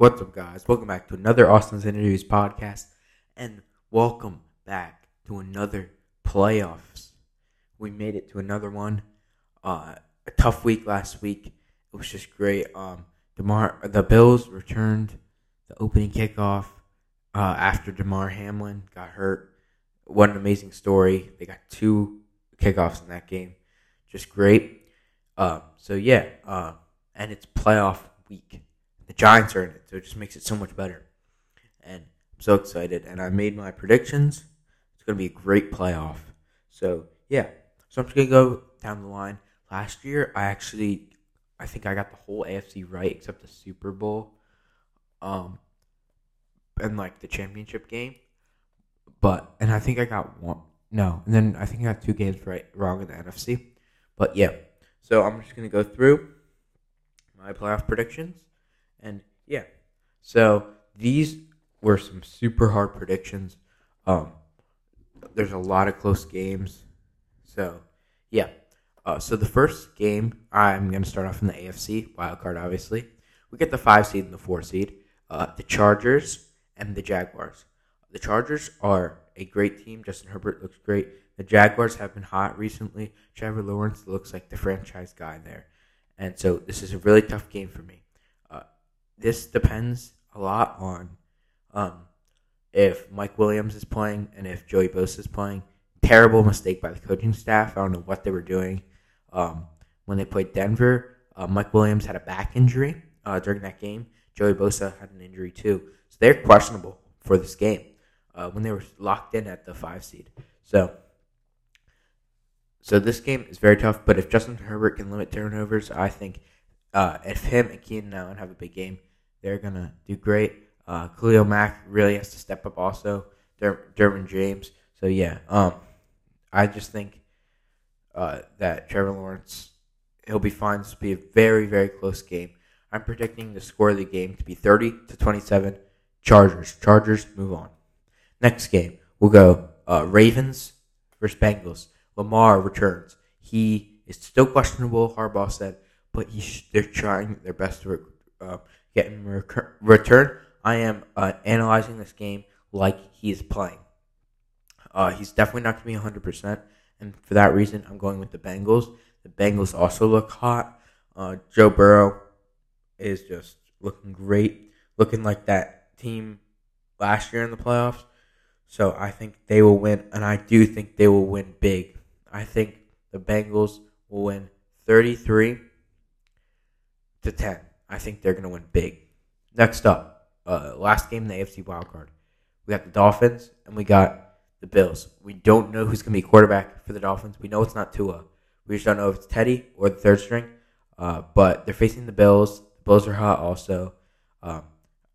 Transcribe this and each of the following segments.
What's up, guys? Welcome back to another Austin's Interviews podcast, and welcome back to another playoffs. We made it to another one. Uh, a tough week last week. It was just great. Um, Damar, the Bills returned the opening kickoff uh, after Damar Hamlin got hurt. What an amazing story! They got two kickoffs in that game. Just great. Uh, so yeah, uh, and it's playoff week the Giants are in it, so it just makes it so much better. And I'm so excited. And I made my predictions. It's going to be a great playoff. So, yeah. So I'm just going to go down the line. Last year, I actually, I think I got the whole AFC right except the Super Bowl. Um, and like the championship game. But, and I think I got one. No, and then I think I got two games right wrong in the NFC. But yeah. So I'm just going to go through my playoff predictions and yeah, so these were some super hard predictions. Um, there's a lot of close games. So yeah. Uh, so the first game, I'm going to start off in the AFC wild card. Obviously, we get the five seed and the four seed. Uh, the Chargers and the Jaguars. The Chargers are a great team. Justin Herbert looks great. The Jaguars have been hot recently. Trevor Lawrence looks like the franchise guy there. And so this is a really tough game for me this depends a lot on um, if Mike Williams is playing and if Joey Bosa is playing. Terrible mistake by the coaching staff. I don't know what they were doing um, when they played Denver. Uh, Mike Williams had a back injury uh, during that game. Joey Bosa had an injury too, so they're questionable for this game uh, when they were locked in at the five seed. So, so this game is very tough. But if Justin Herbert can limit turnovers, I think uh, if him and Keenan Allen have a big game, they're gonna do great. Uh, Khalil Mack really has to step up also. Der- Derwin James. So yeah, um, I just think uh, that Trevor Lawrence he'll be fine. This will be a very very close game. I'm predicting the score of the game to be 30 to 27. Chargers. Chargers move on. Next game we'll go uh, Ravens versus Bengals. Lamar returns. He is still questionable. Harbaugh said, but he they're trying their best to uh, get in return. I am uh, analyzing this game like he is playing. Uh, he's definitely not going to be 100%, and for that reason, I'm going with the Bengals. The Bengals also look hot. Uh, Joe Burrow is just looking great, looking like that team last year in the playoffs. So I think they will win, and I do think they will win big. I think the Bengals will win 33 to 10. I think they're going to win big. Next up, uh, last game in the AFC wildcard. We got the Dolphins and we got the Bills. We don't know who's going to be quarterback for the Dolphins. We know it's not Tua. We just don't know if it's Teddy or the third string. Uh, but they're facing the Bills. The Bills are hot also. Um,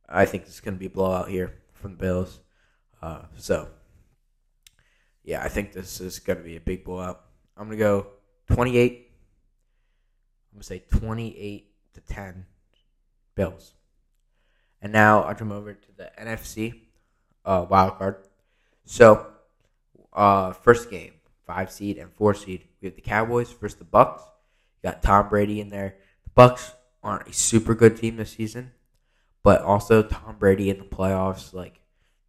I think it's going to be a blowout here from the Bills. Uh, so, yeah, I think this is going to be a big blowout. I'm going to go 28. I'm going to say 28 to 10 Bills. And now I'll jump over to the NFC uh, wild card. So, uh, first game, five seed and four seed. We have the Cowboys versus the Bucs. You got Tom Brady in there. The Bucs aren't a super good team this season, but also Tom Brady in the playoffs. Like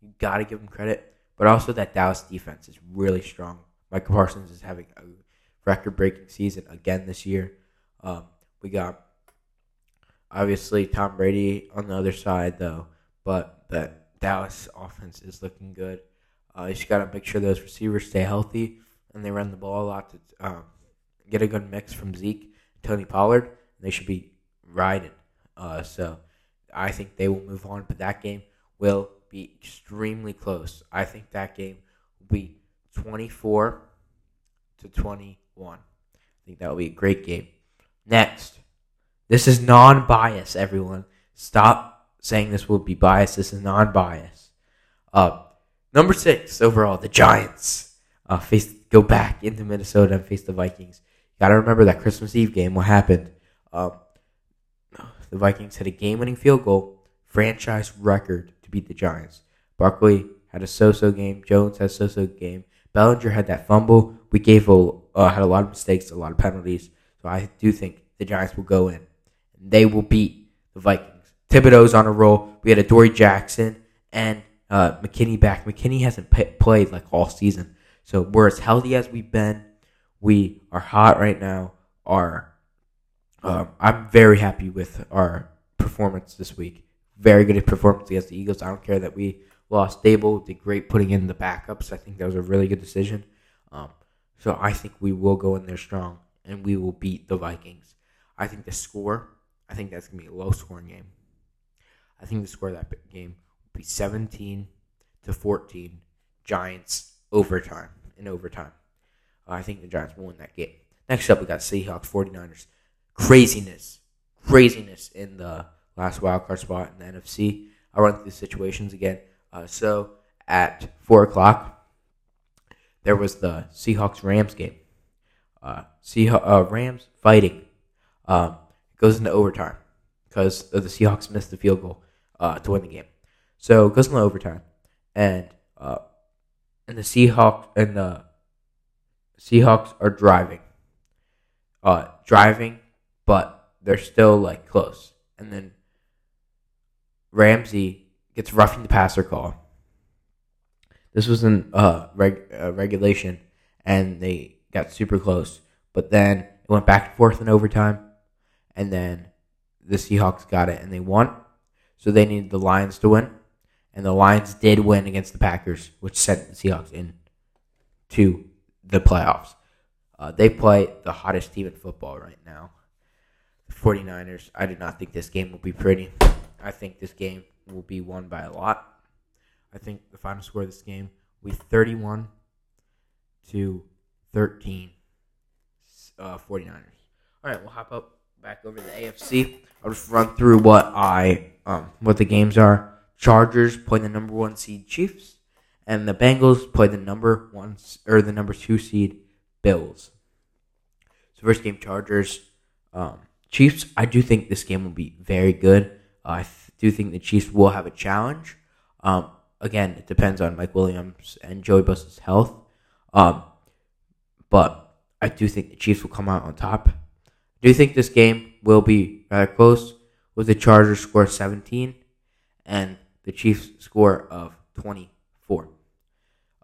you got to give him credit. But also that Dallas defense is really strong. Micah Parsons is having a record-breaking season again this year. Um, we got Obviously, Tom Brady on the other side, though, but the Dallas offense is looking good. Uh, you just got to make sure those receivers stay healthy and they run the ball a lot to um, get a good mix from Zeke, Tony Pollard. They should be riding. Uh, so I think they will move on, but that game will be extremely close. I think that game will be 24 to 21. I think that will be a great game. Next, this is non bias, everyone. Stop saying this will be biased. This is non bias. Uh, number six overall, the Giants uh, face go back into Minnesota and face the Vikings. You gotta remember that Christmas Eve game. What happened? Um, the Vikings had a game-winning field goal, franchise record to beat the Giants. Barkley had a so-so game. Jones had a so-so game. Bellinger had that fumble. We gave a uh, had a lot of mistakes, a lot of penalties. So I do think the Giants will go in they will beat the Vikings Thibodeaux's on a roll. We had Adoree Jackson and uh, McKinney back. McKinney hasn't p- played like all season, so we're as healthy as we've been. We are hot right now. Our um, I'm very happy with our performance this week. Very good performance against the Eagles. I don't care that we lost Daboll. Did great putting in the backups. I think that was a really good decision. Um, so I think we will go in there strong and we will beat the Vikings. I think the score. I think that's gonna be a low scoring game. I think the score of that game will be 17 to 14. Giants overtime in overtime. I think the Giants will win that game. Next up, we got Seahawks 49ers. Craziness. Craziness in the last wildcard spot in the NFC. I'll run through the situations again. Uh, so at 4 o'clock, there was the Seahawks Rams game. Uh, Seah- uh, Rams fighting. Um, goes into overtime because the Seahawks missed the field goal uh, to win the game. So goes into overtime, and uh, and the Seahawks and the Seahawks are driving, uh, driving, but they're still like close. And then Ramsey gets roughing the passer call. This was in uh, reg- uh, regulation, and they got super close. But then it went back and forth in overtime, and then the Seahawks got it and they won. So they needed the Lions to win, and the Lions did win against the Packers, which sent the Seahawks in to the playoffs. Uh, they play the hottest team in football right now. The 49ers. I do not think this game will be pretty. I think this game will be won by a lot. I think the final score of this game will be 31 to 13 uh, 49ers. All right, we'll hop up back over the AFC. I'll just run through what I um, what the games are. Chargers play the number one seed Chiefs, and the Bengals play the number one or the number two seed Bills. So first game Chargers um, Chiefs. I do think this game will be very good. Uh, I do think the Chiefs will have a challenge. Um, again, it depends on Mike Williams and Joey Bosa's health. Um, but I do think the Chiefs will come out on top. I do think this game will be rather close with the Chargers score 17 and the Chiefs score of 24.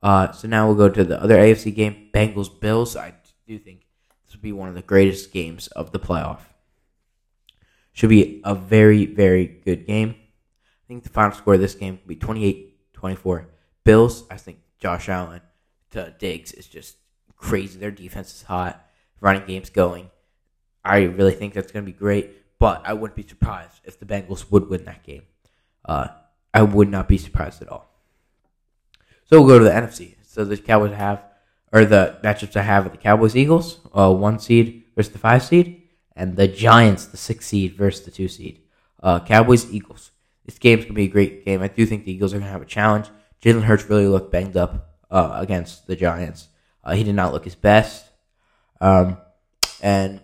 Uh, so now we'll go to the other AFC game, Bengals Bills. I do think this will be one of the greatest games of the playoff. Should be a very, very good game. I think the final score of this game will be 28 24. Bills, I think Josh Allen to Diggs is just crazy. Their defense is hot, running game's going. I really think that's going to be great, but I wouldn't be surprised if the Bengals would win that game. Uh, I would not be surprised at all. So we'll go to the NFC. So the Cowboys have, or the matchups I have with the Cowboys Eagles, uh, one seed versus the five seed, and the Giants, the six seed versus the two seed. Uh, Cowboys Eagles. This game's gonna be a great game. I do think the Eagles are gonna have a challenge. Jalen Hurts really looked banged up uh, against the Giants. Uh, he did not look his best, um, and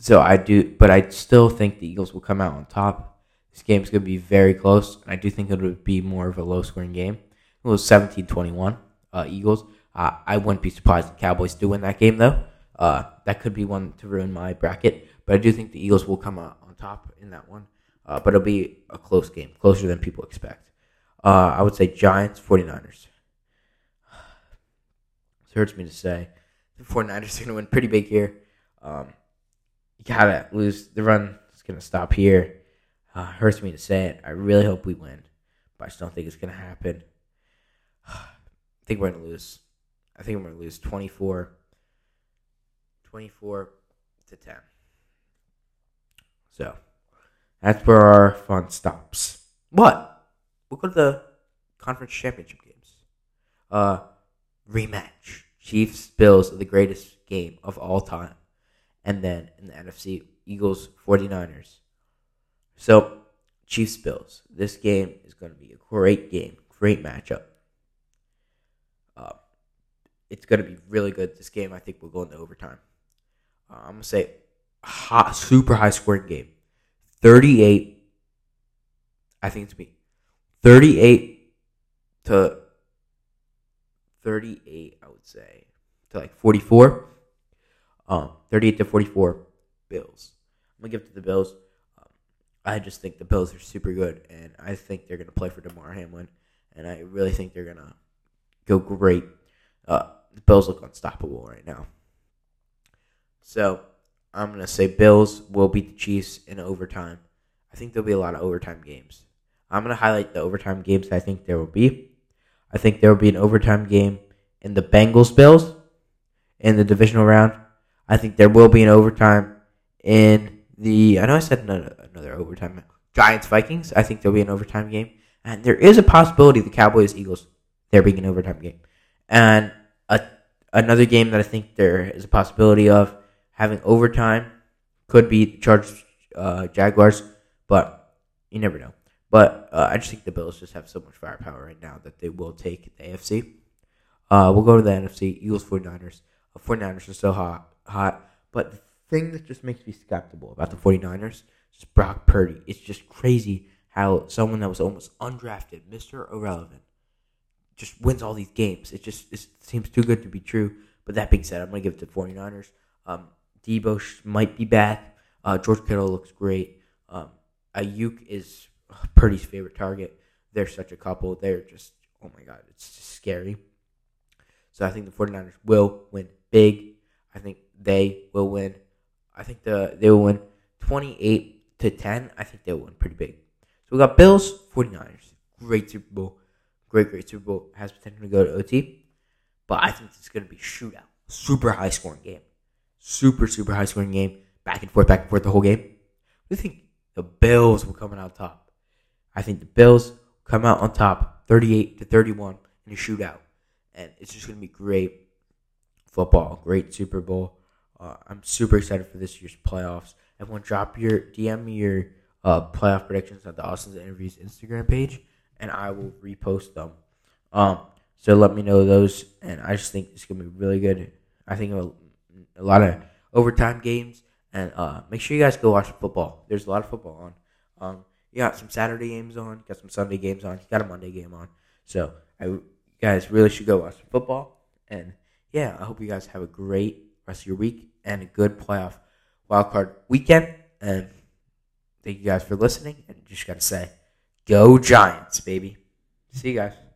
so I do. But I still think the Eagles will come out on top. This game's gonna be very close, and I do think it would be more of a low-scoring game. It was 17-21 uh, Eagles. Uh, I wouldn't be surprised if Cowboys do win that game, though. Uh, that could be one to ruin my bracket, but I do think the Eagles will come out on top in that one. Uh, but it'll be a close game, closer than people expect. Uh, I would say Giants, 49ers. It hurts me to say. The 49ers are going to win pretty big here. Um, you got to lose. The run is to stop here. Uh, hurts me to say it. I really hope we win, but I just don't think it's to happen. I think we're to lose. I think we're to lose 24, 24 to 10. So that's where our fun stops. What? We'll go to the conference championship games. Uh, rematch. Chiefs Bills, the greatest game of all time. And then in the NFC, Eagles 49ers. So, Chiefs Bills. This game is going to be a great game, great matchup. Uh, it's going to be really good. This game, I think, will go into overtime. Uh, I'm going to say hot, super high scoring game. 38. I think it's me. 38 to 38, I would say, to like 44. Um, 38 to 44 Bills. I'm to give it to the Bills. Um, I just think the Bills are super good, and I think they're to play for Damar Hamlin, and I really think they're to go great. Uh, the Bills look unstoppable right now. So I'm to say Bills will beat the Chiefs in overtime. I think there'll be a lot of overtime games. I'm to highlight the overtime games I think there will be. I think there will be an overtime game in the Bengals Bills in the divisional round. I think there will be an overtime in the. I know I said another, overtime. Giants Vikings. I think there'll be an overtime game, and there is a possibility the Cowboys Eagles there being an overtime game, and a, another game that I think there is a possibility of having overtime could be Chargers uh, Jaguars, but you never know. But uh, I just think the Bills just have so much firepower right now that they will take the AFC. Uh, we'll go to the NFC. Eagles 49ers. The 49ers are so hot, hot. But the thing that just makes me skeptical about the 49ers is Brock Purdy. It's just crazy how someone that was almost undrafted, Mr. Irrelevant, just wins all these games. It just it seems too good to be true. But that being said, I'm going to give it to 49ers. Um, Deebo might be back. Uh, George Kittle looks great. Um, Aiyuk is Purdy's favorite target. They're such a couple. They're just, oh my God, it's just scary. So I think the 49ers will win big. I think they will win. I think the they will win 28 to 10. I think they'll win pretty big. So we got Bills, 49ers. Great Super Bowl. Great, great Super Bowl. Has potential to go to OT. But I think it's going to be shootout. Super high scoring game. Super, super high scoring game. Back and forth, back and forth the whole game. We think the Bills will come out top. I think the Bills come out on top 38 to 31 in a shootout and it's just going to be great football, great Super Bowl. Uh, I'm super excited for this year's playoffs. Everyone, drop your DM me your uh, playoff predictions at the Austin's Interviews Instagram page, and I will repost them. Um, so let me know those, and I just think it's gonna be really good. I think a, a lot of overtime games, and uh, make sure you guys go watch the football. There's a lot of football on. Um, you got some Saturday games on, you got some Sunday games on, you got a Monday game on. So I guys really should go watch some football. And yeah, I hope you guys have a great rest of your week and a good playoff wildcard weekend. And thank you guys for listening. And just got to say, go Giants, baby. See you guys.